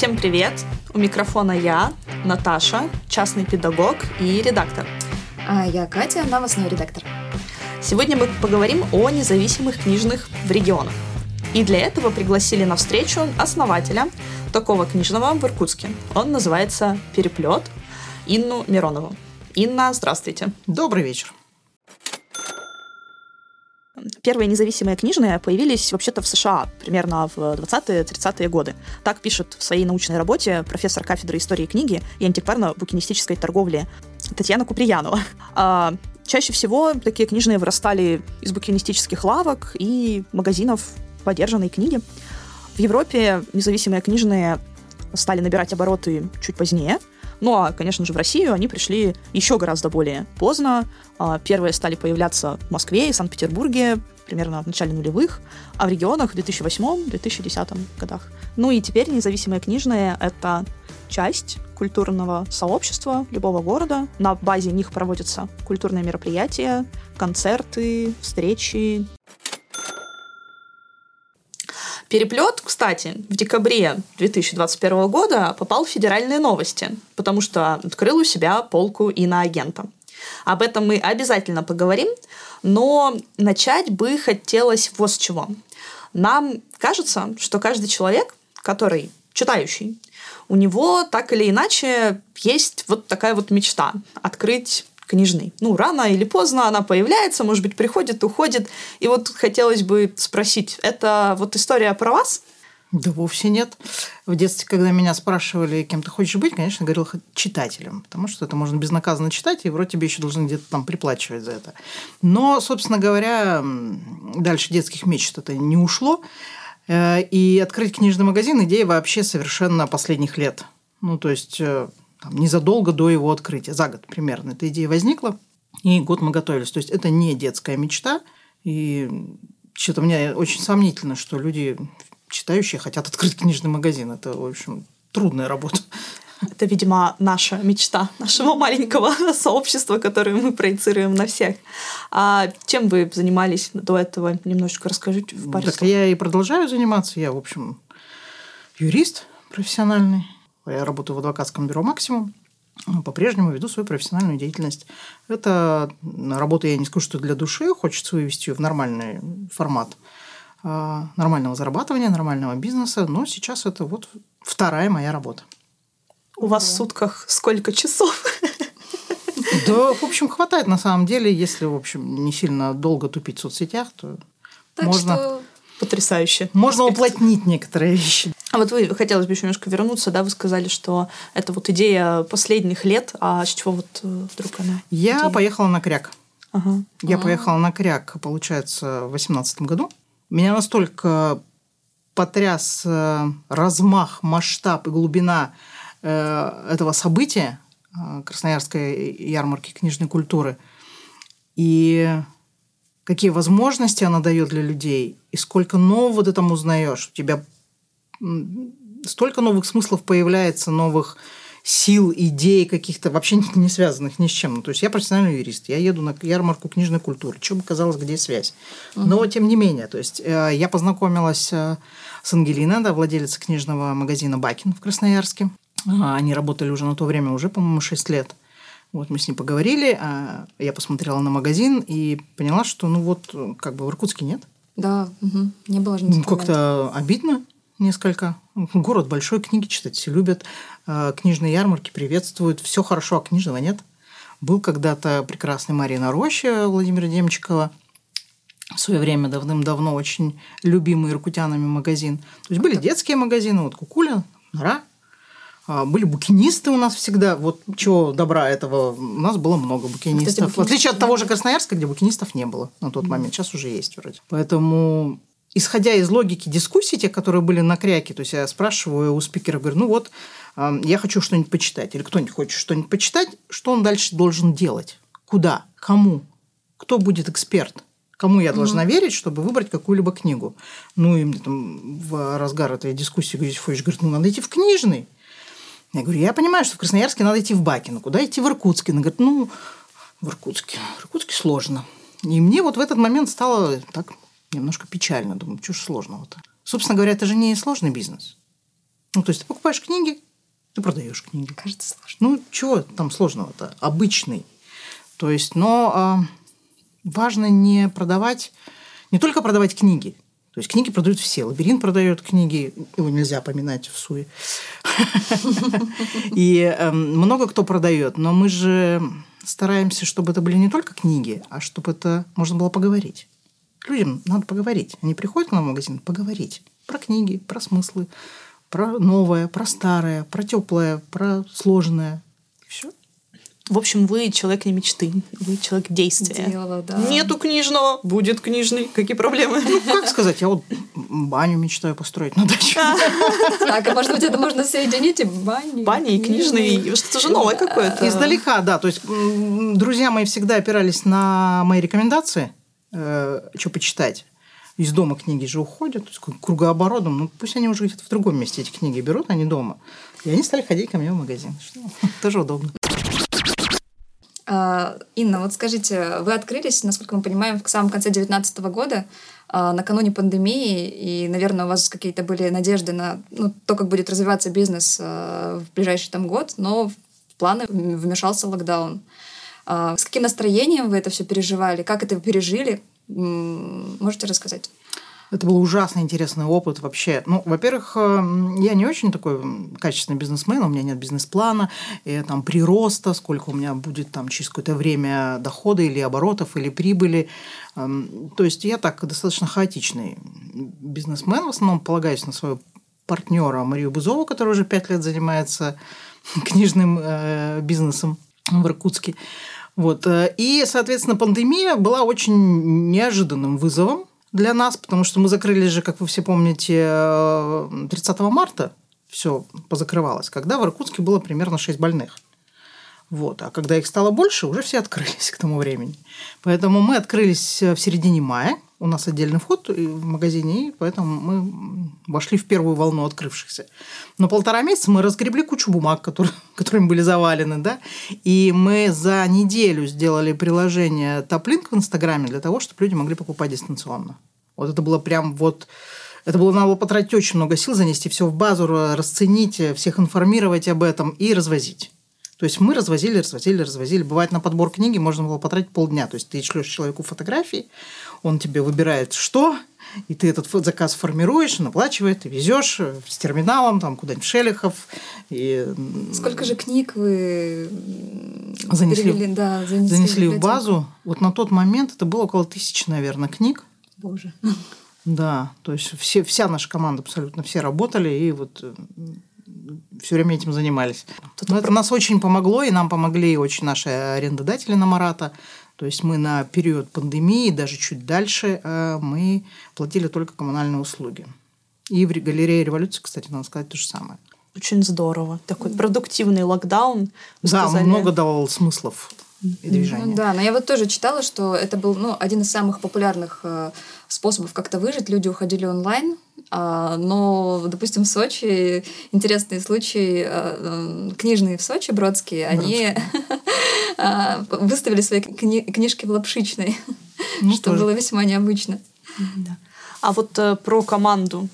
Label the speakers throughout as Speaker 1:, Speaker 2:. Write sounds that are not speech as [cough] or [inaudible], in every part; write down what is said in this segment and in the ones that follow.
Speaker 1: Всем привет! У микрофона я, Наташа, частный педагог и редактор.
Speaker 2: А я Катя, новостной редактор.
Speaker 1: Сегодня мы поговорим о независимых книжных в регионах. И для этого пригласили на встречу основателя такого книжного в Иркутске. Он называется «Переплет» Инну Миронову. Инна, здравствуйте.
Speaker 3: Добрый вечер.
Speaker 1: Первые независимые книжные появились вообще-то в США примерно в 20-30-е годы. Так пишет в своей научной работе профессор кафедры истории книги и антикварно-букинистической торговли Татьяна Куприянова. А, чаще всего такие книжные вырастали из букинистических лавок и магазинов подержанной книги. В Европе независимые книжные стали набирать обороты чуть позднее – ну а, конечно же, в Россию они пришли еще гораздо более поздно. А, первые стали появляться в Москве и Санкт-Петербурге примерно в начале нулевых, а в регионах в 2008-2010 годах. Ну и теперь независимые книжные — это часть культурного сообщества любого города. На базе них проводятся культурные мероприятия, концерты, встречи, Переплет, кстати, в декабре 2021 года попал в федеральные новости, потому что открыл у себя полку иноагента. Об этом мы обязательно поговорим, но начать бы хотелось вот с чего. Нам кажется, что каждый человек, который читающий, у него так или иначе есть вот такая вот мечта — открыть книжный. Ну, рано или поздно она появляется, может быть, приходит, уходит. И вот хотелось бы спросить, это вот история про вас?
Speaker 3: Да вовсе нет. В детстве, когда меня спрашивали, кем ты хочешь быть, конечно, говорил читателем, потому что это можно безнаказанно читать, и вроде тебе еще должны где-то там приплачивать за это. Но, собственно говоря, дальше детских мечт это не ушло. Э, и открыть книжный магазин – идея вообще совершенно последних лет. Ну, то есть э, там, незадолго до его открытия, за год примерно эта идея возникла, и год мы готовились. То есть это не детская мечта, и что-то мне очень сомнительно, что люди, читающие, хотят открыть книжный магазин. Это, в общем, трудная работа.
Speaker 1: Это, видимо, наша мечта нашего маленького [laughs] сообщества, которое мы проецируем на всех. А чем вы занимались до этого? Немножечко расскажите в паре
Speaker 3: Так слов. я и продолжаю заниматься. Я, в общем, юрист профессиональный. Я работаю в адвокатском бюро «Максимум». По-прежнему веду свою профессиональную деятельность. Это работа, я не скажу, что для души. Хочется вывести ее в нормальный формат а, нормального зарабатывания, нормального бизнеса. Но сейчас это вот вторая моя работа.
Speaker 1: У вас в сутках сколько часов?
Speaker 3: Да, в общем, хватает на самом деле. Если, в общем, не сильно долго тупить в соцсетях, то так можно... Что
Speaker 1: потрясающе.
Speaker 3: Можно уплотнить некоторые вещи.
Speaker 1: А вот вы хотелось бы еще немножко вернуться, да, вы сказали, что это вот идея последних лет, а с чего вот э, вдруг она?
Speaker 3: Я идея? поехала на кряк. Ага. Я А-а-а. поехала на кряк, получается, в восемнадцатом году. Меня настолько потряс э, размах, масштаб и глубина э, этого события Красноярской ярмарки книжной культуры и какие возможности она дает для людей, и сколько нового ты там узнаешь. У тебя столько новых смыслов появляется, новых сил, идей каких-то вообще [laughs] не связанных ни с чем. Ну, то есть я профессиональный юрист, я еду на ярмарку книжной культуры. Что бы казалось, где связь? Но тем не менее, то есть э, я познакомилась э, с Ангелиной, да, владелицей книжного магазина Бакин в Красноярске. Они работали уже на то время, уже, по-моему, 6 лет. Вот мы с ней поговорили, а я посмотрела на магазин и поняла, что ну вот как бы в Иркутске нет.
Speaker 2: Да, угу. не было же
Speaker 3: ну, Как-то обидно несколько. Город большой, книги читать все любят, а, книжные ярмарки приветствуют, все хорошо, а книжного нет. Был когда-то прекрасный Марина Роща Владимира Демчикова, в свое время давным-давно очень любимый иркутянами магазин. То есть были детские магазины, вот Кукуля, Нора, а, были букинисты у нас всегда. Вот чего добра этого. У нас было много букинистов. Кстати, в отличие от того же Красноярска, где букинистов не было на тот момент. Сейчас уже есть вроде. Поэтому исходя из логики дискуссий, те, которые были на кряке, то есть я спрашиваю у спикера, говорю, ну вот, я хочу что-нибудь почитать, или кто-нибудь хочет что-нибудь почитать, что он дальше должен делать? Куда? Кому? Кто будет эксперт? Кому я должна угу. верить, чтобы выбрать какую-либо книгу? Ну, и мне там в разгар этой дискуссии Григорий Фович говорит, ну, надо идти в книжный. Я говорю, я понимаю, что в Красноярске надо идти в Бакино. Куда идти в Иркутске? Она говорит, ну, в Иркутске. В Иркутске сложно. И мне вот в этот момент стало так немножко печально. Думаю, что ж сложного-то? Собственно говоря, это же не сложный бизнес. Ну, то есть ты покупаешь книги, ты продаешь книги.
Speaker 2: Кажется сложно.
Speaker 3: Ну, чего там сложного-то? Обычный. То есть, но а, важно не продавать, не только продавать книги. То есть книги продают все. Лабиринт продает книги, его нельзя поминать в суе. [laughs] И эм, много кто продает, но мы же стараемся, чтобы это были не только книги, а чтобы это можно было поговорить. Людям надо поговорить. Они приходят к нам в магазин поговорить про книги, про смыслы, про новое, про старое, про теплое, про сложное. Все.
Speaker 1: В общем, вы человек не мечты, вы человек действия.
Speaker 2: Делала, да.
Speaker 1: Нету книжного, будет книжный. Какие проблемы?
Speaker 3: Ну, как сказать, я вот баню мечтаю построить на даче.
Speaker 2: Так, а может быть, это можно соединить и бани?
Speaker 1: Баня и книжный, что-то же новое какое-то.
Speaker 3: Издалека, да. То есть друзья мои всегда опирались на мои рекомендации, э, что почитать. Из дома книги же уходят, кругооборотом. Ну, пусть они уже где-то в другом месте эти книги берут, а не дома. И они стали ходить ко мне в магазин. [laughs] Тоже удобно.
Speaker 2: А, Инна, вот скажите, вы открылись, насколько мы понимаем, в самом конце 2019 года, а, накануне пандемии, и, наверное, у вас какие-то были надежды на ну, то, как будет развиваться бизнес а, в ближайший там год, но в планы вмешался локдаун. А, С каким настроением вы это все переживали? Как это вы пережили? Можете рассказать?
Speaker 3: Это был ужасно интересный опыт вообще. Ну, во-первых, э, я не очень такой качественный бизнесмен, у меня нет бизнес-плана, и, там прироста, сколько у меня будет там через какое-то время дохода или оборотов, или прибыли. Эм, То есть я так достаточно хаотичный бизнесмен, в основном полагаюсь на своего партнера Марию Бузову, которая уже пять лет занимается [laughs] книжным э, бизнесом в Иркутске. Вот. э, И, соответственно, пандемия была очень неожиданным вызовом для нас, потому что мы закрылись же, как вы все помните, э, 30 марта все позакрывалось, когда в Иркутске было примерно 6 больных. Вот. А когда их стало больше, уже все открылись [laughs] к тому времени. Поэтому мы открылись э, в середине мая. У нас отдельный вход и в магазине, и поэтому мы вошли в первую волну открывшихся. Но полтора месяца мы разгребли кучу бумаг, которые, [laughs] которыми были завалены, да, и мы за неделю сделали приложение Топлинк в Инстаграме для того, чтобы люди могли покупать дистанционно. Вот это было прям вот... Это было надо было потратить очень много сил, занести все в базу, ра- расценить, э, всех информировать об этом и развозить. То есть мы развозили, развозили, развозили. Бывает, на подбор книги можно было потратить полдня. То есть ты шлешь человеку фотографии, он тебе выбирает что, и ты этот заказ формируешь, наплачивает, ты везешь э, с терминалом там куда-нибудь в Шелехов. И
Speaker 2: Сколько же книг вы
Speaker 3: Занесли
Speaker 2: перевели? Да, занесли,
Speaker 3: занесли в базу. Вот на тот момент это было около тысячи, наверное, книг.
Speaker 2: Боже.
Speaker 3: Да, то есть все, вся наша команда абсолютно все работали и вот все время этим занимались. Но это нас очень помогло, и нам помогли очень наши арендодатели на Марата. То есть мы на период пандемии, даже чуть дальше, э, мы платили только коммунальные услуги. И в галерее революции, кстати, надо сказать то же самое.
Speaker 1: Очень здорово. Такой продуктивный локдаун.
Speaker 3: Да,
Speaker 1: сказали.
Speaker 3: много давал смыслов и движения.
Speaker 2: Ну да, но я вот тоже читала, что это был ну, один из самых популярных э, способов как-то выжить. Люди уходили онлайн, а, но, допустим, в Сочи интересные случаи, э, книжные в Сочи, бродские, они [laughs] а, выставили свои кни- книжки в лапшичной,
Speaker 3: Ну, [laughs]
Speaker 2: что
Speaker 3: тоже.
Speaker 2: было весьма необычно.
Speaker 1: Да. А вот э, про команду.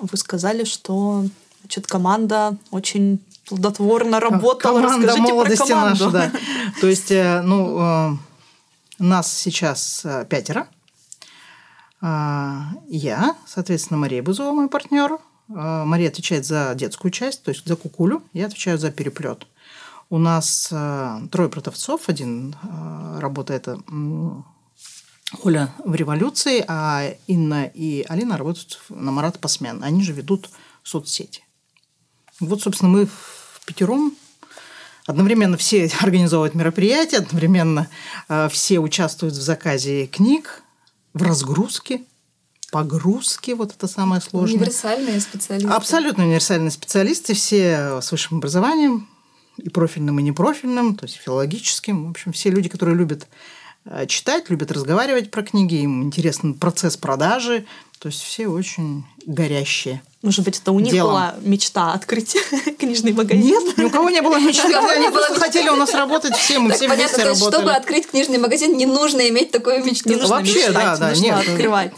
Speaker 1: Вы сказали, что значит, команда очень плодотворно работала.
Speaker 3: Команда
Speaker 1: Расскажите про
Speaker 3: молодости
Speaker 1: команду.
Speaker 3: наша, да. [laughs] То есть, э, ну, э, нас сейчас пятеро. А, Я, соответственно, Мария Бузова, мой партнер. А, Мария отвечает за детскую часть, то есть за кукулю. Я отвечаю за переплет. У нас э, трое продавцов. Один работает Оля в революции, а Инна и Алина работают на Марат посмен. Они же ведут соцсети. Вот, собственно, мы в пятером одновременно все [laughs] организовывают мероприятия, одновременно все участвуют в заказе книг, в разгрузке, погрузке, вот это самое сложное.
Speaker 2: Универсальные специалисты.
Speaker 3: Абсолютно универсальные специалисты, все с высшим образованием, и профильным, и непрофильным, то есть филологическим. В общем, все люди, которые любят э, читать, любят разговаривать про книги, им интересен процесс продажи, то есть все очень горящие.
Speaker 1: Может быть, это у них
Speaker 3: Делом.
Speaker 1: была мечта открыть [laughs] книжный магазин?
Speaker 3: Нет, ни у кого не было мечты. Они просто хотели у нас работать все, мы
Speaker 2: Так
Speaker 3: все
Speaker 2: понятно,
Speaker 3: вместе
Speaker 2: то есть, чтобы
Speaker 3: работали.
Speaker 2: открыть книжный магазин, не нужно иметь такую мечту.
Speaker 1: Не нужно
Speaker 3: Вообще, да, да,
Speaker 1: нужно
Speaker 3: нет.
Speaker 1: открывать.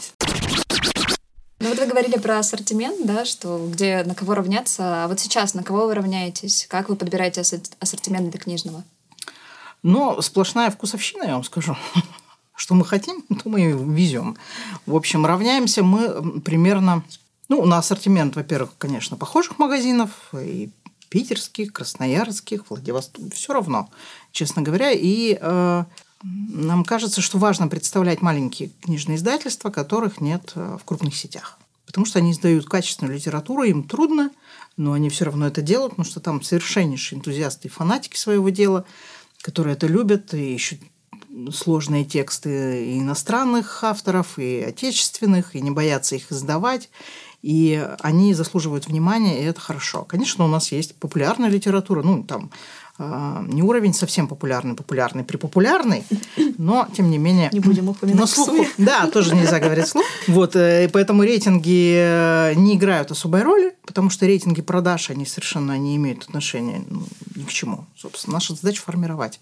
Speaker 2: Ну вот вы говорили про ассортимент, да, что где на кого равняться. А вот сейчас на кого вы равняетесь? Как вы подбираете ассортимент для книжного?
Speaker 3: Но сплошная вкусовщина, я вам скажу. [laughs] Что мы хотим, [laughs] то мы и везем. В общем, равняемся мы примерно... Ну, на ассортимент, во-первых, конечно, похожих магазинов, и питерских, красноярских, Владивосток, все равно, честно говоря. И э, нам кажется, что важно представлять маленькие книжные издательства, которых нет э, в крупных сетях. Потому что они издают качественную литературу, им трудно, но они все равно это делают, потому что там совершеннейшие энтузиасты и фанатики своего дела, которые это любят и ищут сложные тексты и иностранных авторов, и отечественных, и не боятся их издавать. И они заслуживают внимания, и это хорошо. Конечно, у нас есть популярная литература, ну, там, а, не уровень совсем популярный, популярный, припопулярный, но тем не менее...
Speaker 1: Не будем упоминать но слуху,
Speaker 3: Да, тоже нельзя говорить слух. Вот, э, и поэтому рейтинги э, не играют особой роли, потому что рейтинги продаж, они совершенно не имеют отношения ну, ни к чему. Собственно, наша задача формировать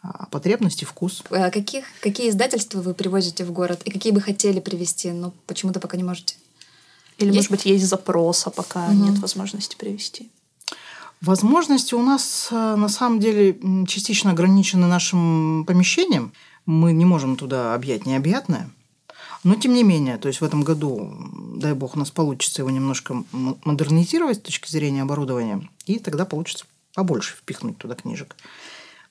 Speaker 3: а, потребности, вкус.
Speaker 2: А каких, какие издательства вы привозите в город и какие бы хотели привезти, но почему-то пока не можете?
Speaker 1: Или, есть? может быть, есть запрос, а пока угу. нет возможности привести?
Speaker 3: Возможности у нас э, на самом деле частично ограничены нашим помещением. Мы не можем туда объять необъятное. Но тем не менее, то есть в этом году, дай бог, у нас получится его немножко модернизировать с точки зрения оборудования, и тогда получится побольше впихнуть туда книжек.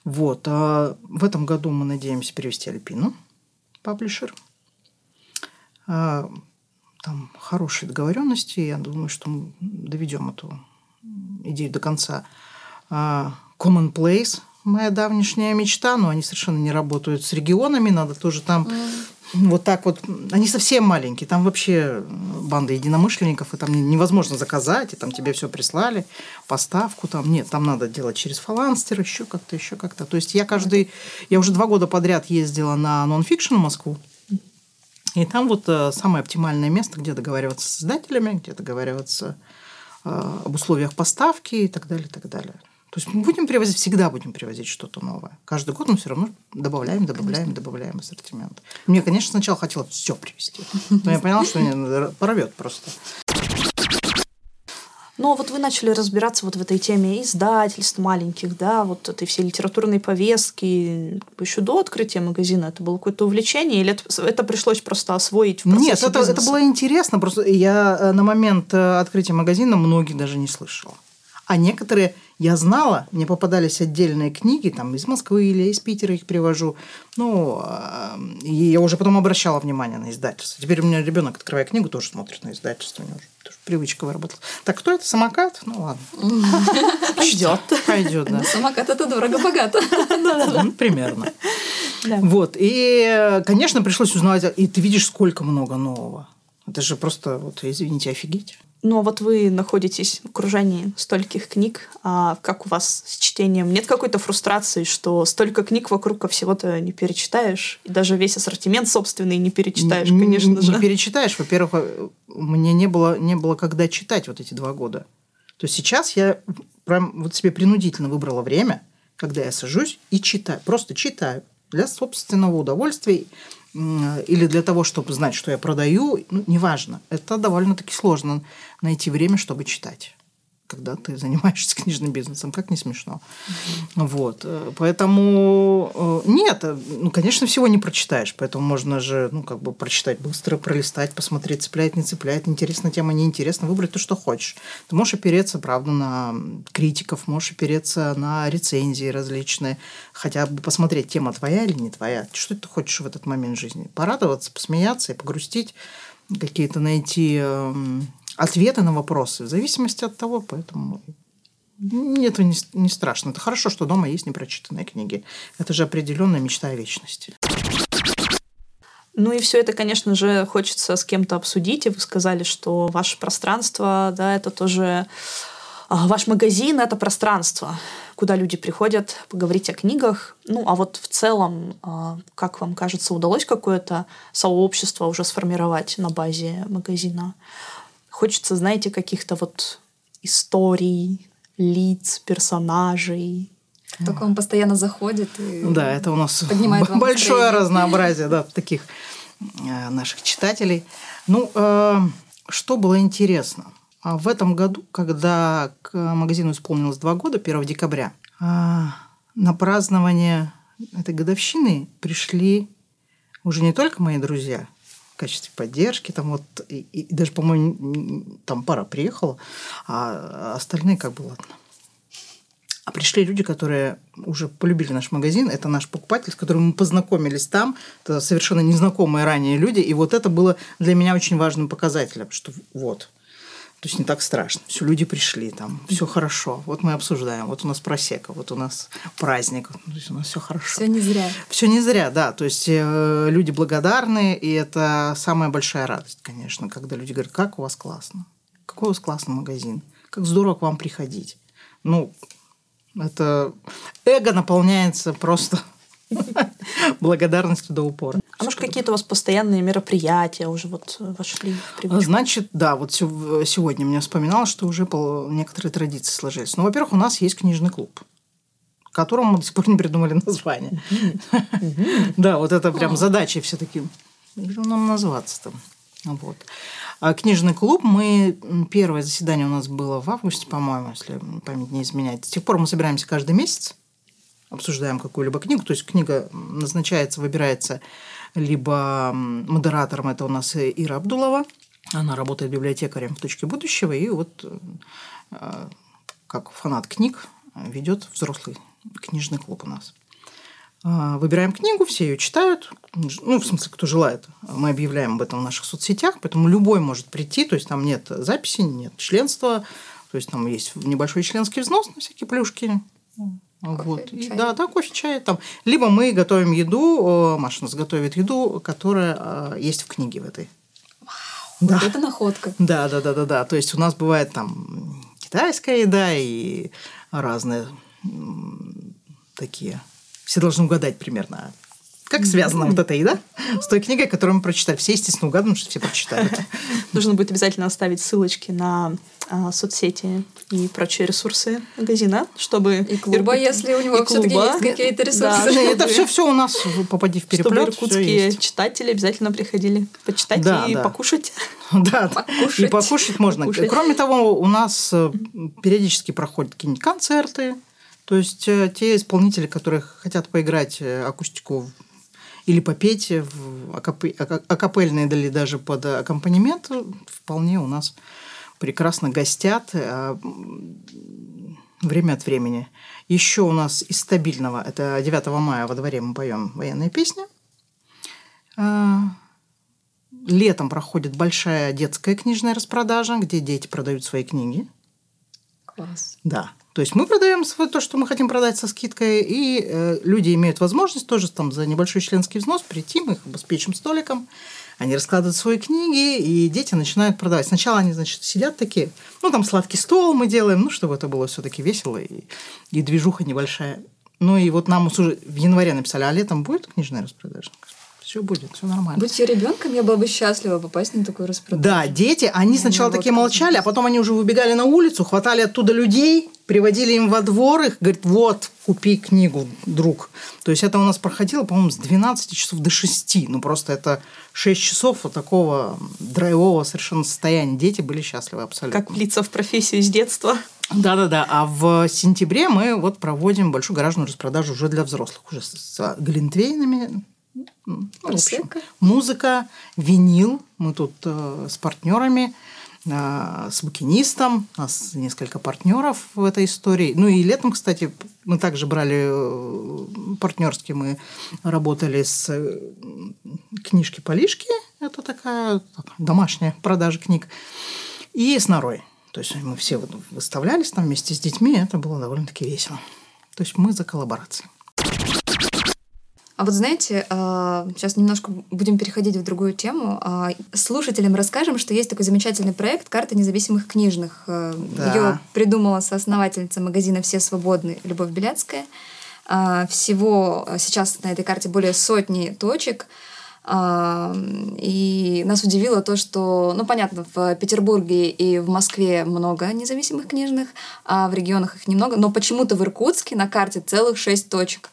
Speaker 3: Вот. А в этом году мы надеемся перевести Альпину, паблишер. Там хорошие договоренности. Я думаю, что мы доведем эту идею до конца. А, Common Place моя давнишняя мечта, но они совершенно не работают с регионами, надо тоже там mm. вот так вот. Они совсем маленькие, там вообще банда единомышленников, и там невозможно заказать, и там тебе все прислали, поставку там. Нет, там надо делать через фаланстер, еще как-то, еще как-то. То есть я каждый... Я уже два года подряд ездила на нонфикшн в Москву, и там вот э, самое оптимальное место, где договариваться с издателями, где договариваться э, об условиях поставки и так далее, и так далее. То есть мы будем привозить, всегда будем привозить что-то новое. Каждый год мы все равно добавляем, добавляем, конечно. добавляем ассортимент. Мне, конечно, сначала хотелось все привезти, но я поняла, что меня порвет просто.
Speaker 1: Но вот вы начали разбираться вот в этой теме издательств маленьких, да, вот этой всей литературной повестки еще до открытия магазина. Это было какое-то увлечение или это, это пришлось просто освоить в
Speaker 3: Нет, это, это было интересно. Просто я э, на момент э, открытия магазина многих даже не слышала. А некоторые я знала, мне попадались отдельные книги, там, из Москвы или из Питера их привожу. Ну, и я уже потом обращала внимание на издательство. Теперь у меня ребенок, открывая книгу, тоже смотрит на издательство. У него уже привычка выработалась. Так, кто это? Самокат? Ну, ладно.
Speaker 1: Пойдет.
Speaker 3: Пойдет, да.
Speaker 2: Самокат – это дорого-богато. [laughs]
Speaker 3: Ну, примерно. Вот. И, конечно, пришлось узнавать, и ты видишь, сколько много нового. Это же просто, вот, извините, офигеть.
Speaker 1: Ну, а вот вы находитесь в окружении стольких книг. А как у вас с чтением? Нет какой-то фрустрации, что столько книг вокруг, а всего-то не перечитаешь? И даже весь ассортимент собственный не перечитаешь,
Speaker 3: не,
Speaker 1: конечно
Speaker 3: не,
Speaker 1: же.
Speaker 3: Не перечитаешь. Во-первых, э, мне не было, не было когда читать вот эти два года. То есть сейчас я прям вот себе принудительно выбрала время, когда я сажусь и читаю. Просто читаю для собственного удовольствия или для того, чтобы знать, что я продаю, ну, неважно. Это довольно-таки сложно найти время, чтобы читать когда ты занимаешься [laughs] книжным бизнесом, как не смешно. Mm-hmm. Вот. Э, поэтому э, нет, э, ну, конечно, всего не прочитаешь, поэтому можно же, ну, как бы прочитать быстро, пролистать, посмотреть, цепляет, не цепляет, интересная тема, неинтересно, выбрать то, что хочешь. Ты можешь опереться, правда, на критиков, можешь опереться на рецензии различные, хотя бы посмотреть, тема твоя или не твоя, что ты хочешь в этот момент жизни. Порадоваться, посмеяться и погрустить, какие-то найти эм, ответы на вопросы в зависимости от того, поэтому это не, не страшно. Это хорошо, что дома есть непрочитанные книги. Это же определенная мечта о вечности.
Speaker 1: Ну и все это, конечно же, хочется с кем-то обсудить. И вы сказали, что ваше пространство, да, это тоже а, ваш магазин это пространство, куда люди приходят поговорить о книгах. Ну, а вот в целом, а, как вам кажется, удалось какое-то сообщество уже сформировать на базе магазина? Хочется, знаете, каких-то вот историй, лиц, персонажей.
Speaker 2: Только он постоянно заходит и
Speaker 3: Да, это у нас [laughs] большое разнообразие да, таких э, наших читателей. Ну, э, что было интересно? А в этом году, когда к магазину исполнилось два года, 1 декабря, а, на празднование этой годовщины пришли уже не только мои друзья в качестве поддержки, там вот, и, и даже, по-моему, там пара приехала, а остальные как бы ладно. А пришли люди, которые уже полюбили наш магазин. Это наш покупатель, с которым мы познакомились там. Это совершенно незнакомые ранее люди. И вот это было для меня очень важным показателем, что вот – то есть не так страшно. Все, люди пришли, там, все хорошо. Вот мы обсуждаем. Вот у нас просека, вот у нас праздник. То есть у нас все хорошо.
Speaker 2: Все не зря.
Speaker 3: Все не зря, да. То есть э, люди благодарны, и это самая большая радость, конечно, когда люди говорят, как у вас классно, какой у вас классный магазин, как здорово к вам приходить. Ну, это эго наполняется просто [laughs] благодарностью до упора.
Speaker 1: А может, какие-то у вас постоянные мероприятия уже вот вошли в
Speaker 3: привычку? Значит, да, вот сегодня мне вспоминал, что уже некоторые традиции сложились. Ну, во-первых, у нас есть книжный клуб которому мы до сих пор не придумали [laughs] название. Да, вот это прям задача все-таки. Как нам назваться там? Вот. А книжный клуб, мы первое заседание у нас было в августе, по-моему, если память не изменяет. С тех пор мы собираемся каждый месяц, обсуждаем какую-либо книгу. То есть книга назначается, выбирается либо модератором, это у нас Ира Абдулова, она работает библиотекарем в «Точке будущего», и вот э, как фанат книг ведет взрослый книжный клуб у нас. А, выбираем книгу, все ее читают. Ну, в смысле, кто желает. Мы объявляем об этом в наших соцсетях, поэтому любой может прийти. То есть там нет записи, нет членства. То есть там есть небольшой членский взнос на всякие плюшки. Кофе, вот. И, да, да, кофе, чай. Там. Либо мы готовим еду, Маша нас готовит еду, которая а, есть в книге в этой.
Speaker 2: Вау, да. Вот это находка.
Speaker 3: Да, да, да, да, да. То есть у нас бывает там китайская еда и разные такие. Все должны угадать примерно, как связана вот эта еда с той книгой, которую мы прочитали? Все, естественно, угадывают, что все прочитают. [laughs]
Speaker 1: Нужно будет обязательно оставить ссылочки на а, соцсети и прочие ресурсы магазина, чтобы...
Speaker 2: И клуба, Иркут... если у него все-таки есть какие-то ресурсы. Да,
Speaker 3: это все, все у нас попади в переплет. Чтобы
Speaker 1: иркутские читатели обязательно приходили почитать да, и да. покушать. [laughs]
Speaker 3: Да, покушать. и покушать можно. Покушать. Кроме того, у нас э, периодически проходят какие-нибудь концерты, то есть э, те исполнители, которые хотят поиграть э, акустику или попеть в акапельные или даже под аккомпанемент, вполне у нас прекрасно гостят а, время от времени. Еще у нас из стабильного, это 9 мая во дворе мы поем военные песни. А, летом проходит большая детская книжная распродажа, где дети продают свои книги.
Speaker 2: Класс.
Speaker 3: Да. То есть мы продаем то, что мы хотим продать со скидкой, и э, люди имеют возможность тоже там за небольшой членский взнос прийти, мы их обеспечим столиком, они раскладывают свои книги, и дети начинают продавать. Сначала они, значит, сидят такие, ну, там сладкий стол мы делаем, ну, чтобы это было все таки весело и, и движуха небольшая. Ну, и вот нам уже в январе написали, а летом будет книжная распродажа? все будет, все нормально.
Speaker 2: Будь я ребенком, я была бы счастлива попасть на такую распродажу.
Speaker 3: Да, дети, они сначала ну, такие вот молчали, а потом они уже выбегали на улицу, хватали оттуда людей, приводили им во двор, их говорит, вот, купи книгу, друг. То есть это у нас проходило, по-моему, с 12 часов до 6. Ну, просто это 6 часов вот такого драйвового совершенно состояния. Дети были счастливы абсолютно.
Speaker 1: Как влиться в профессию с детства.
Speaker 3: Да-да-да. А в сентябре мы вот проводим большую гаражную распродажу уже для взрослых, уже с глинтвейнами, ну, в общем, музыка, винил. Мы тут э, с партнерами, с букинистом. У нас несколько партнеров в этой истории. Ну и летом, кстати, мы также брали э, партнерски. Мы работали с э, книжки Полишки. Это такая так, домашняя продажа книг. И с Норой. То есть мы все выставлялись там вместе с детьми. Это было довольно-таки весело. То есть мы за коллаборацией.
Speaker 2: А вот знаете, сейчас а, немножко будем переходить в другую тему. А, слушателям расскажем, что есть такой замечательный проект «Карта независимых книжных». Э, да. Ее придумала соосновательница магазина «Все свободны» Любовь Беляцкая. А, всего сейчас на этой карте более сотни точек. И нас удивило то, что, ну, понятно, в Петербурге и в Москве много независимых книжных, а в регионах их немного, но почему-то в Иркутске на карте целых шесть точек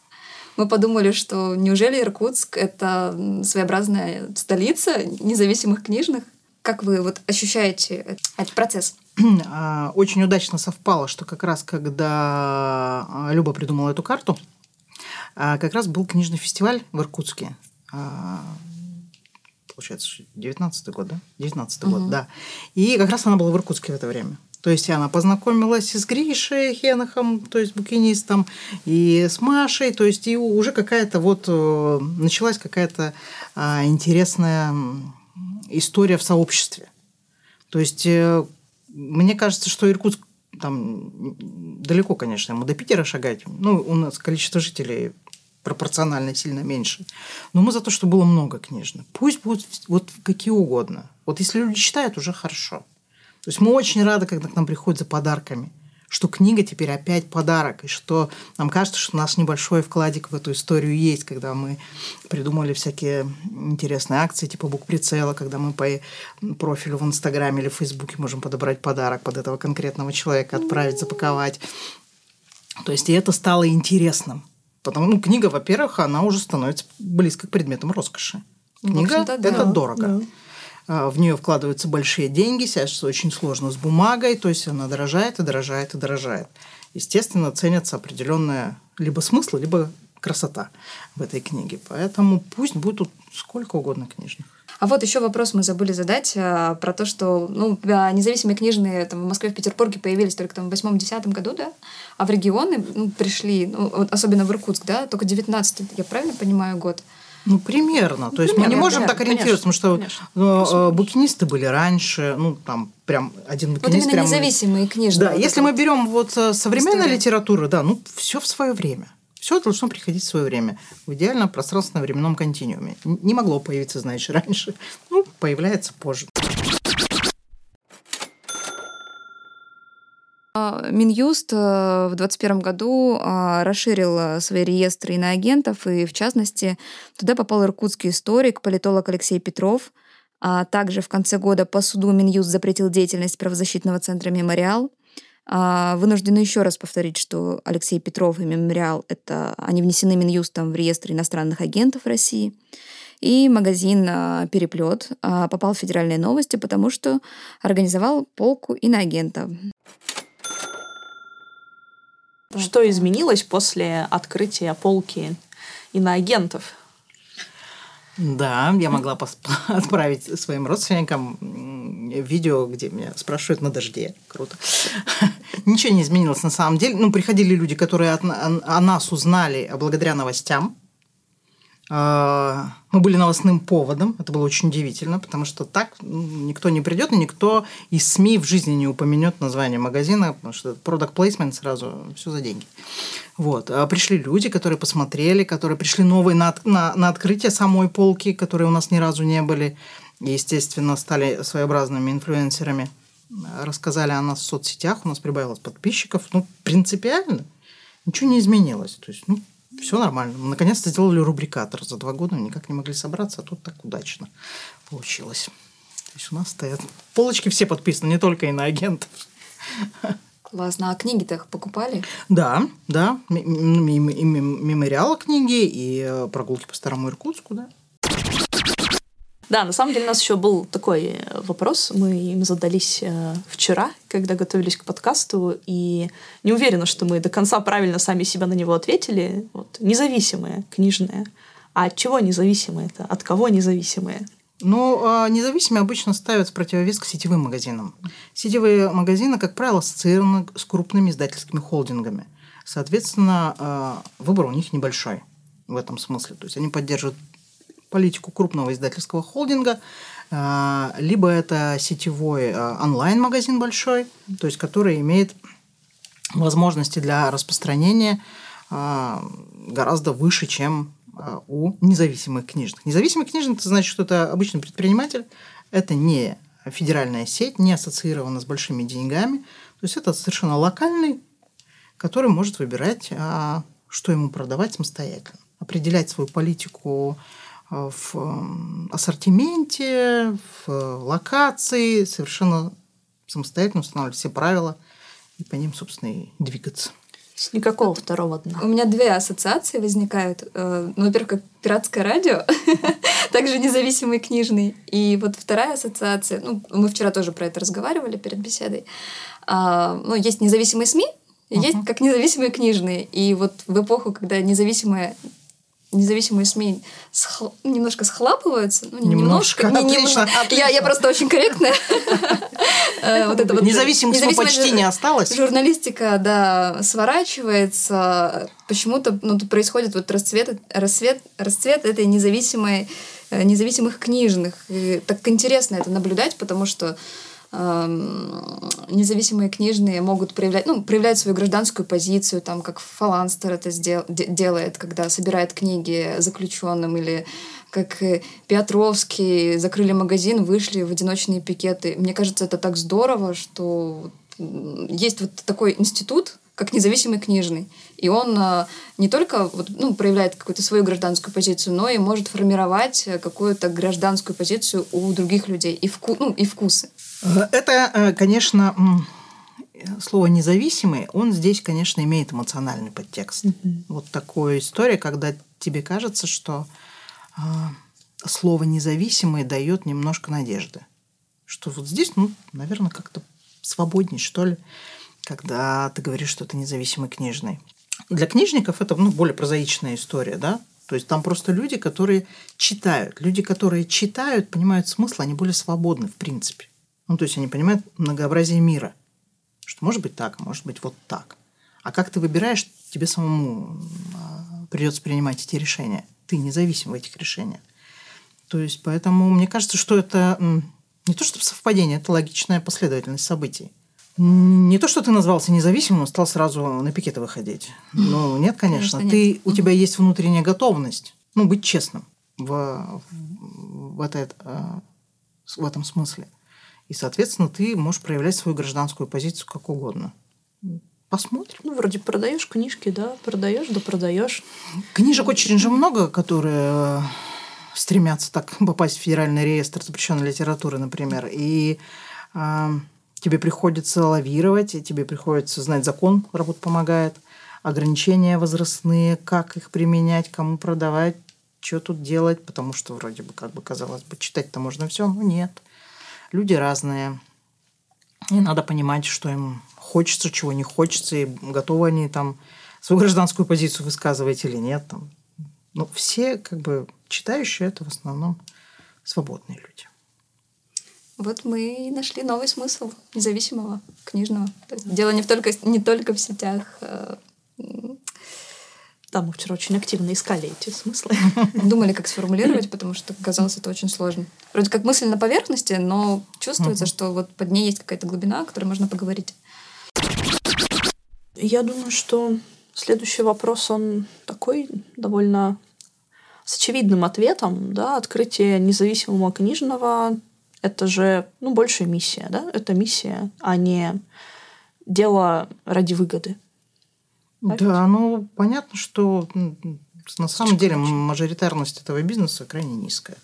Speaker 2: мы подумали, что неужели Иркутск — это своеобразная столица независимых книжных? Как вы вот ощущаете этот процесс? [clears throat]
Speaker 3: А, очень удачно совпало, что как раз когда а, Люба придумала эту карту, а, как раз был книжный фестиваль в Иркутске. Получается, 19 год, да? 19 угу. год, да. И как раз она была в Иркутске в это время. То есть она познакомилась и с Гришей Хенахом, то есть букинистом, и с Машей, то есть и уже какая-то вот э, началась какая-то а, интересная история в сообществе. То есть э, мне кажется, что Иркутск там далеко, конечно, ему до Питера шагать. Ну, у нас количество жителей пропорционально сильно меньше. Но мы за то, что было много книжных. Пусть будут вот какие угодно. Вот если люди читают, уже хорошо. То есть мы очень рады, когда к нам приходят за подарками что книга теперь опять подарок, и что нам кажется, что наш небольшой вкладик в эту историю есть, когда мы придумали всякие интересные акции, типа букприцела, когда мы по профилю в Инстаграме или в Фейсбуке можем подобрать подарок под этого конкретного человека, отправить, запаковать. То есть и это стало интересным. Потому ну, книга, во-первых, она уже становится близко к предметам роскоши. Книга – это да. дорого. Да. А, в нее вкладываются большие деньги, сейчас очень сложно с бумагой, то есть она дорожает и дорожает и дорожает. Естественно, ценятся определенные либо смыслы, либо красота в этой книге. Поэтому пусть будут сколько угодно книжных.
Speaker 2: А вот еще вопрос мы забыли задать а, про то, что ну, независимые книжные там, в Москве, в Петербурге появились только там, в восьмом-десятом году, да? А в регионы ну, пришли, ну, вот, особенно в Иркутск, да, только девятнадцатый, я правильно понимаю, год?
Speaker 3: Ну, примерно. То есть примерно, мы не можем примерно, так ориентироваться, конечно, потому что конечно. Э, букинисты были раньше, ну, там прям один букинист. Вот
Speaker 2: именно
Speaker 3: прям...
Speaker 2: независимые книжные.
Speaker 3: Да, вот если мы берем вот э, современную история. литературу, да, ну, все в свое время. Все должно приходить в свое время. В идеально пространственно-временном континууме. Не могло появиться, знаешь, [laughs] раньше. Ну, появляется позже.
Speaker 2: Минюст э, в 2021 году а, расширил э, свои реестры иноагентов, и в частности туда попал иркутский историк, политолог Алексей Петров. А также в конце года по суду Минюст запретил деятельность правозащитного центра «Мемориал». Вынуждены еще раз повторить, что Алексей Петров и «Мемориал» — это они внесены Минюстом в реестр иностранных агентов России. И магазин «Переплет» попал в федеральные новости, потому что организовал полку иноагентов.
Speaker 1: Что изменилось после открытия полки иноагентов?
Speaker 3: Да, я могла [laughs] отправить своим родственникам видео, где меня спрашивают на дожде. Круто. [laughs] Ничего не изменилось на самом деле. Ну, приходили люди, которые о нас узнали благодаря новостям. А, мы были новостным поводом. Это было очень удивительно, потому что так никто не придет, и никто из СМИ в жизни не упомянет название магазина, потому что product placement сразу все за деньги. Вот. А пришли люди, которые посмотрели, которые пришли новые на, на, на открытие самой полки, которые у нас ни разу не были. И, естественно, стали своеобразными инфлюенсерами. Рассказали о нас в соцсетях, у нас прибавилось подписчиков. Ну, принципиально ничего не изменилось. То есть, ну, все нормально. Мы наконец-то сделали рубрикатор. За два года никак не могли собраться, а тут так удачно получилось. То есть у нас стоят полочки все подписаны, не только и на агентов.
Speaker 2: Классно. А книги-то покупали?
Speaker 3: Да, да. Мемориал книги, и э, прогулки по Старому Иркутску, да.
Speaker 1: Да, на самом деле у нас еще был такой э, вопрос. Мы им задались э, вчера, когда готовились к подкасту, и не уверена, что мы до конца правильно сами себя на него ответили. Вот. Независимые, книжные. А от чего независимые это? От кого независимые?
Speaker 3: Ну, а независимые обычно ставят в противовес к сетевым магазинам. Сетевые магазины, как правило, ассоциированы с крупными издательскими холдингами. Соответственно, а, выбор у них небольшой в этом смысле. То есть они поддерживают политику крупного издательского холдинга, а, либо это сетевой а, онлайн-магазин большой, то есть который имеет возможности для распространения а, гораздо выше, чем у независимых книжных. Независимый книжный – это значит, что это обычный предприниматель, это не федеральная сеть, не ассоциирована с большими деньгами. То есть это совершенно локальный, который может выбирать, что ему продавать самостоятельно, определять свою политику в ассортименте, в локации, совершенно самостоятельно устанавливать все правила и по ним, собственно, и двигаться.
Speaker 1: Никакого второго дна.
Speaker 2: У меня две ассоциации возникают. Э, ну, во-первых, как пиратское радио, так [laughs] также независимый книжный. И вот вторая ассоциация, ну, мы вчера тоже про это разговаривали перед беседой. А, ну, есть независимые СМИ, uh-huh. есть как независимые книжные. И вот в эпоху, когда независимые независимые СМИ схл... немножко схлапываются. Ну, не немножко.
Speaker 3: немножко. Не, отлично, не...
Speaker 2: отлично. Я, я просто очень корректная. [laughs]
Speaker 3: Э, вот это вот Независимость почти не осталось.
Speaker 2: Журналистика, да, сворачивается. Почему-то ну, происходит вот расцвет, расцвет, расцвет этой независимой, э, независимых книжных. И так интересно это наблюдать, потому что независимые книжные могут проявлять, ну, проявлять свою гражданскую позицию, там, как Фаланстер это сдел, делает, когда собирает книги заключенным, или как Петровский закрыли магазин, вышли в одиночные пикеты. Мне кажется, это так здорово, что есть вот такой институт, как независимый книжный. И он а, не только вот, ну, проявляет какую-то свою гражданскую позицию, но и может формировать какую-то гражданскую позицию у других людей и, вку, ну, и вкусы.
Speaker 3: Э, это, э, конечно, слово независимый, он здесь, конечно, имеет эмоциональный подтекст. Mm-hmm. Вот такая история, когда тебе кажется, что э, слово независимый дает немножко надежды. Что вот здесь, ну, наверное, как-то свободнее, что ли когда ты говоришь, что ты независимый книжный. Для книжников это ну, более прозаичная история, да? То есть там просто люди, которые читают. Люди, которые читают, понимают смысл, они более свободны в принципе. Ну, то есть они понимают многообразие мира. Что может быть так, а может быть вот так. А как ты выбираешь, тебе самому а, придется принимать эти решения. Ты независим в этих решениях. То есть, поэтому мне кажется, что это не то чтобы совпадение, это логичная последовательность событий. Не то, что ты назвался независимым, стал сразу на пикеты выходить. Ну, [laughs] нет, конечно. конечно ты, нет. У тебя есть внутренняя готовность, ну, быть честным в, в, это, э, в этом смысле. И, соответственно, ты можешь проявлять свою гражданскую позицию как угодно. Посмотрим.
Speaker 1: Ну, вроде продаешь книжки, да, продаешь, да продаешь.
Speaker 3: Книжек очень же много, которые э, стремятся так [laughs] попасть в федеральный реестр запрещенной литературы, например. И э, тебе приходится лавировать, и тебе приходится знать закон, работа помогает, ограничения возрастные, как их применять, кому продавать, что тут делать, потому что вроде бы, как бы казалось бы, читать-то можно все, но нет. Люди разные. И надо понимать, что им хочется, чего не хочется, и готовы они там свою гражданскую позицию высказывать или нет. Там. Ну, все как бы читающие это в основном свободные люди.
Speaker 2: Вот мы и нашли новый смысл независимого книжного. Дело не только, не только в сетях.
Speaker 1: Да, мы вчера очень активно искали эти смыслы. [laughs]
Speaker 2: Думали, как сформулировать, потому что казалось это очень сложно. Вроде как мысль на поверхности, но чувствуется, что вот под ней есть какая-то глубина, о которой можно поговорить.
Speaker 1: Я думаю, что следующий вопрос, он такой довольно с очевидным ответом, да, открытие независимого книжного это же, ну, большая миссия, да? Это миссия, а не дело ради выгоды.
Speaker 3: Да, ну, понятно, что на самом деле мажоритарность этого бизнеса крайне низкая.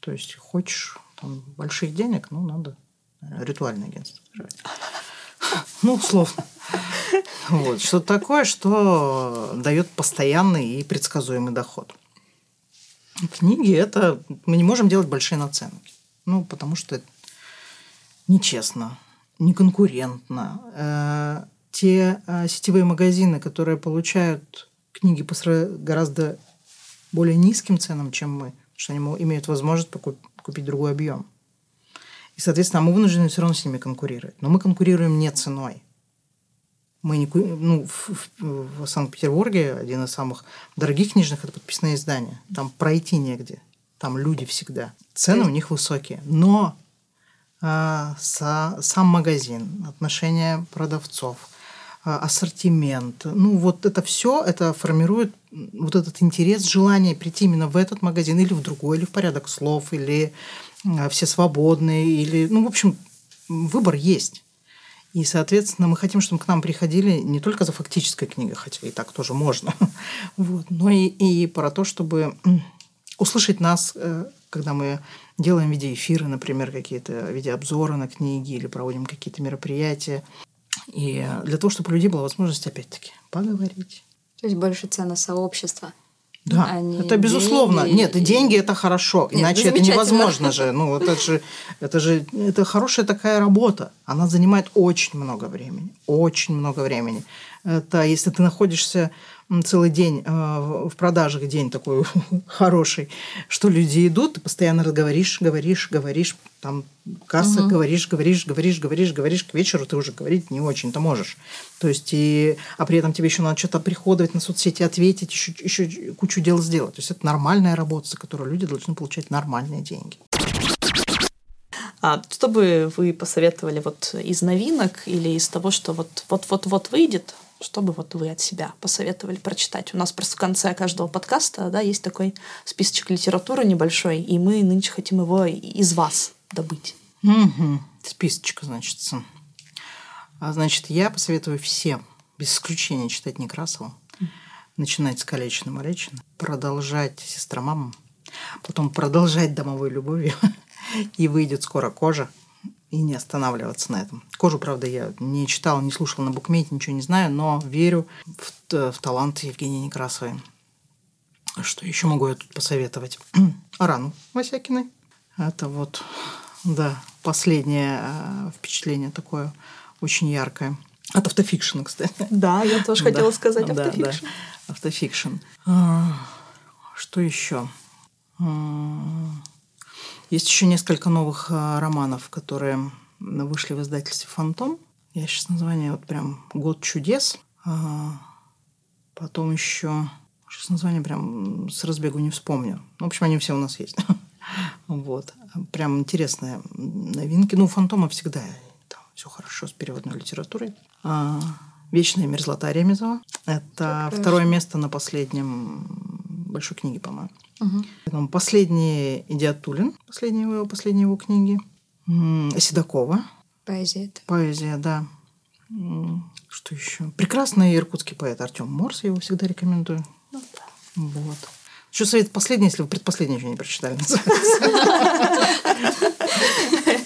Speaker 3: То есть, хочешь там, больших денег, ну, надо ритуальное агентство [laughs] Ну, условно. Вот. Что-то такое, что дает постоянный и предсказуемый доход. Книги – это... Мы не можем делать большие наценки. Ну, потому что нечестно, неконкурентно. Те э, сетевые магазины, которые получают книги по гораздо более низким ценам, чем мы, что они имеют возможность купить другой объем. И, соответственно, мы вынуждены все равно с ними конкурировать. Но мы конкурируем не ценой. Мы не, ну, в, в, в Санкт-Петербурге один из самых дорогих книжных – это подписное издание. Там пройти негде там люди всегда. Цены у них высокие. Но э, со, сам магазин, отношения продавцов, ассортимент, ну вот это все, это формирует вот этот интерес, желание прийти именно в этот магазин или в другой, или в порядок слов, или э, все свободные, или, ну, в общем, выбор есть. И, соответственно, мы хотим, чтобы к нам приходили не только за фактической книгой, хотя и так тоже можно, [laughs] вот, но и, и про то, чтобы услышать нас, э, когда мы делаем видеоэфиры, например, какие-то видеообзоры на книги или проводим какие-то мероприятия. И для того, чтобы у людей была возможность, опять-таки, поговорить.
Speaker 2: То есть больше цена сообщества.
Speaker 3: Да,
Speaker 2: а не
Speaker 3: это безусловно.
Speaker 2: деньги.
Speaker 3: Нет, деньги это хорошо,
Speaker 2: Нет,
Speaker 3: иначе
Speaker 2: ну,
Speaker 3: это
Speaker 2: замечательно.
Speaker 3: невозможно же. Ну, это же, это же, это хорошая такая работа. Она занимает очень много времени, очень много времени. Это если ты находишься целый день э, в продажах, день такой [laughs] хороший, что люди идут, ты постоянно говоришь, говоришь, говоришь, там касса, говоришь, говоришь, говоришь, говоришь, говоришь, к вечеру ты уже говорить не очень-то можешь. То есть, и, а при этом тебе еще надо что-то приходовать на соцсети, ответить, еще, еще кучу дел сделать. То есть, это нормальная работа, за которую люди должны получать нормальные деньги.
Speaker 1: А что бы вы посоветовали вот из новинок или из того, что вот вот вот вот выйдет, что бы вот вы от себя посоветовали прочитать? У нас просто в конце каждого подкаста да, есть такой списочек литературы небольшой, и мы нынче хотим его из вас добыть.
Speaker 3: Мгм. Списочка, значит. А, значит, я посоветую всем, без исключения, читать Некрасова. Начинать с Калечина Моречина, продолжать «Сестра мама», потом продолжать «Домовой любовью», [laughs] и выйдет скоро «Кожа», и не останавливаться на этом. «Кожу», правда, я не читала, не слушала на букмете, ничего не знаю, но верю в, в талант Евгении Некрасовой. Что еще могу я тут посоветовать? [clears throat] Арану Васякиной. Это вот, да, последнее э, впечатление такое очень яркое. От автофикшена, кстати.
Speaker 1: Да, я тоже [laughs]
Speaker 3: Да,
Speaker 1: хотела сказать автофикшн.
Speaker 3: да, автофикшн. А, Что еще? Есть еще несколько новых а, романов, которые вышли в издательстве «Фантом». Я сейчас название вот прям «Год чудес». А, Потом еще... Сейчас название прям с разбегу не вспомню. Ну, В общем, они все у нас есть. [laughs] Вот. Прям интересные новинки. Ну, у «Фантома» всегда там все хорошо с переводной литературой. А, «Вечная мерзлота» Ремезова. Это второе место на последнем большой книге, по-моему.
Speaker 2: Мгм.
Speaker 3: Потом «Последний Идиатулин», последние его, последние его книги. Седокова,
Speaker 2: Поэзия это.
Speaker 3: поэзия, да. Что еще? Прекрасный иркутский поэт Артем Морс, я его всегда рекомендую.
Speaker 1: Ну да.
Speaker 3: Вот. Еще совет последний, если вы предпоследний еще не прочитали. [laughs]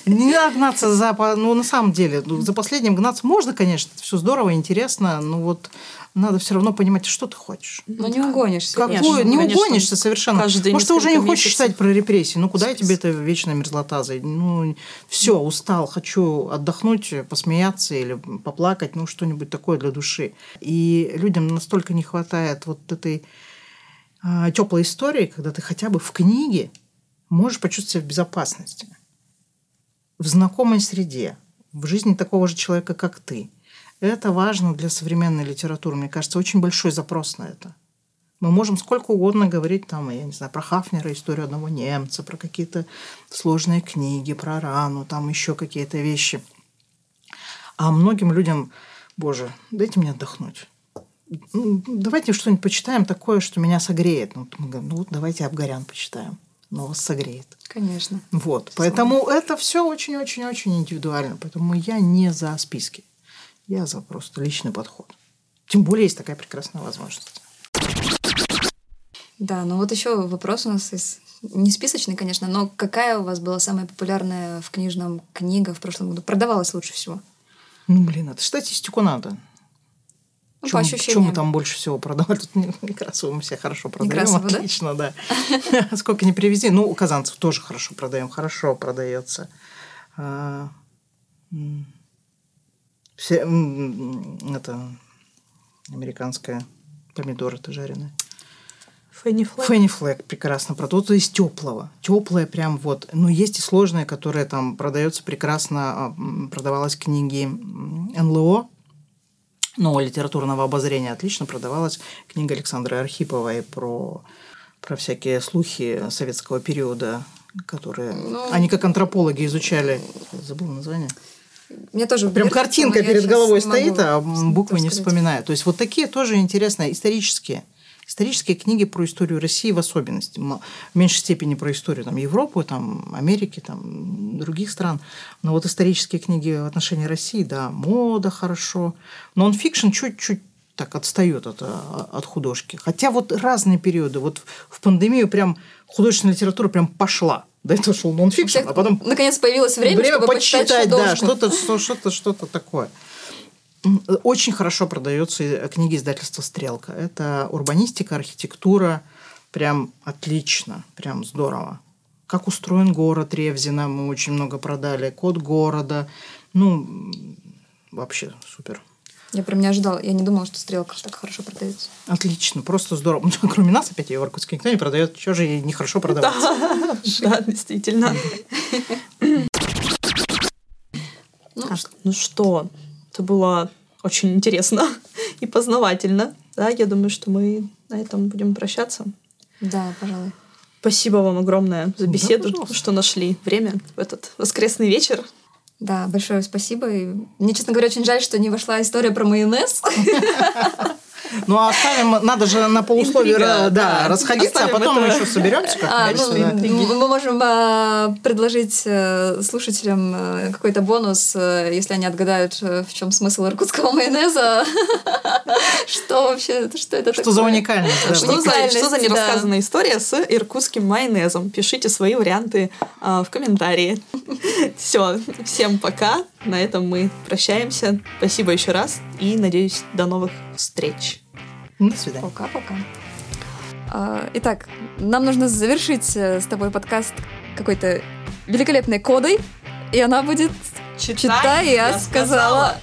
Speaker 3: Не надо гнаться за... Ну, на самом деле, ну, за последним гнаться можно, конечно, это все здорово, интересно, но вот надо все равно понимать, что ты хочешь.
Speaker 2: Ну, не угонишься.
Speaker 3: Какую?
Speaker 1: Конечно,
Speaker 3: не
Speaker 1: конечно.
Speaker 3: угонишься совершенно.
Speaker 1: Каждые
Speaker 3: Может, ты уже не хочешь
Speaker 1: месяцев.
Speaker 3: читать про репрессии. Ну, куда я тебе эта вечная мерзлота? за- Ну, все, устал, хочу отдохнуть, посмеяться или поплакать, ну, что-нибудь такое для души. И людям настолько не хватает вот этой теплой истории, когда ты хотя бы в книге можешь почувствовать себя в безопасности. В знакомой среде, в жизни такого же человека, как ты. Это важно для современной литературы. Мне кажется, очень большой запрос на это. Мы можем сколько угодно говорить там, я не знаю, про Хафнера, историю одного немца, про какие-то сложные книги, про рану, там еще какие-то вещи. А многим людям, боже, дайте мне отдохнуть. Ну, Давайте что-нибудь почитаем такое, что меня согреет. Ну, вот ну давайте Абгарян почитаем. Но вас согреет.
Speaker 2: Конечно.
Speaker 3: Вот. Поэтому это все очень-очень-очень индивидуально. Поэтому я не за списки. Я за просто личный подход. Тем более есть такая прекрасная возможность.
Speaker 2: Да, ну вот еще вопрос у нас из... Не списочный, конечно, но какая у вас была самая популярная в книжном книга в прошлом году? Продавалась лучше всего?
Speaker 3: Ну, блин, это статистику надо.
Speaker 2: Ну,
Speaker 3: Чем,
Speaker 2: по
Speaker 3: чем
Speaker 2: ощущениям.
Speaker 3: мы там больше всего продавали? [laughs] Тут не- Некрасову мы все хорошо продаем.
Speaker 2: Некрасову, да?
Speaker 3: Отлично, да. [laughs] Сколько не привези. Ну, у казанцев тоже хорошо продаем. Хорошо продается. А, все, это американская помидоры то жареные.
Speaker 1: Фенни Флэк.
Speaker 3: Фенни Флэк прекрасно то есть теплого. Теплое прям вот. Но есть и сложные, которые там продаются прекрасно. а, Продавалась книги НЛО, ну, литературного обозрения отлично продавалась книга Александры Архиповой про, про всякие слухи советского периода, которые
Speaker 2: Ну,
Speaker 3: они как антропологи изучали. Забыл название.
Speaker 2: Мне тоже
Speaker 3: Прям картинка
Speaker 2: но
Speaker 3: перед головой стоит, а буквы не вспоминаю. То есть вот такие тоже интересные, исторические. Исторические книги про историю России в особенности. В меньшей степени про историю там, Европы, там, Америки, там, других стран. Но вот исторические книги в отношении России, да, мода хорошо. Но нон-фикшн чуть-чуть так отстает от, а, от художки. Хотя вот разные периоды. Вот в пандемию прям художественная литература прям пошла. До этого шел нонфикшн, а потом
Speaker 2: наконец появилось время, чтобы почитать,
Speaker 3: да,
Speaker 2: художку.
Speaker 3: что-то, что- что-то, что-то такое. Очень хорошо продаются и- книги издательства «Стрелка». Это урбанистика, архитектура, Прям отлично, прям здорово. Как устроен город Ревзина, мы очень много продали. Код города. Ну, вообще супер.
Speaker 2: Я прям не ожидала. Я не думала, что стрелка так хорошо продается.
Speaker 3: Отлично, просто здорово. Ну, Кроме нас опять ее в Иркутске никто не продает. Чего же ей нехорошо продаваться? [laughs]
Speaker 1: Да, действительно.
Speaker 2: Ну,
Speaker 1: ну что, это было очень интересно [laughs] и познавательно. Да, я думаю, что мы на этом будем прощаться.
Speaker 2: Да, пожалуй.
Speaker 1: Спасибо вам огромное за
Speaker 3: Да,
Speaker 1: беседу,
Speaker 3: пожалуйста.
Speaker 1: что нашли время в этот воскресный вечер.
Speaker 2: Да, большое спасибо. И мне, честно говоря, очень жаль, что не вошла история про майонез. [laughs]
Speaker 3: Ну, а оставим, надо же на полусловие
Speaker 1: Интрига,
Speaker 3: да,
Speaker 1: да.
Speaker 3: расходиться, а потом мы
Speaker 1: это.
Speaker 3: еще соберемся
Speaker 2: А, ну, мы можем а, предложить э, слушателям э, какой-то бонус, э, если они отгадают, в чем смысл иркутского майонеза. [laughs] Что вообще, что это
Speaker 3: Что за
Speaker 2: такое?
Speaker 3: уникальность?
Speaker 1: Что за, нерассказанная история с иркутским майонезом? Пишите свои варианты в комментарии. [laughs] Все, всем пока. На этом мы прощаемся. Спасибо еще раз и надеюсь до новых встреч.
Speaker 3: До свидания.
Speaker 2: Пока-пока. А, Итак, нам нужно завершить э, с тобой подкаст какой-то великолепной кодой, и она будет «Читай, я сказала».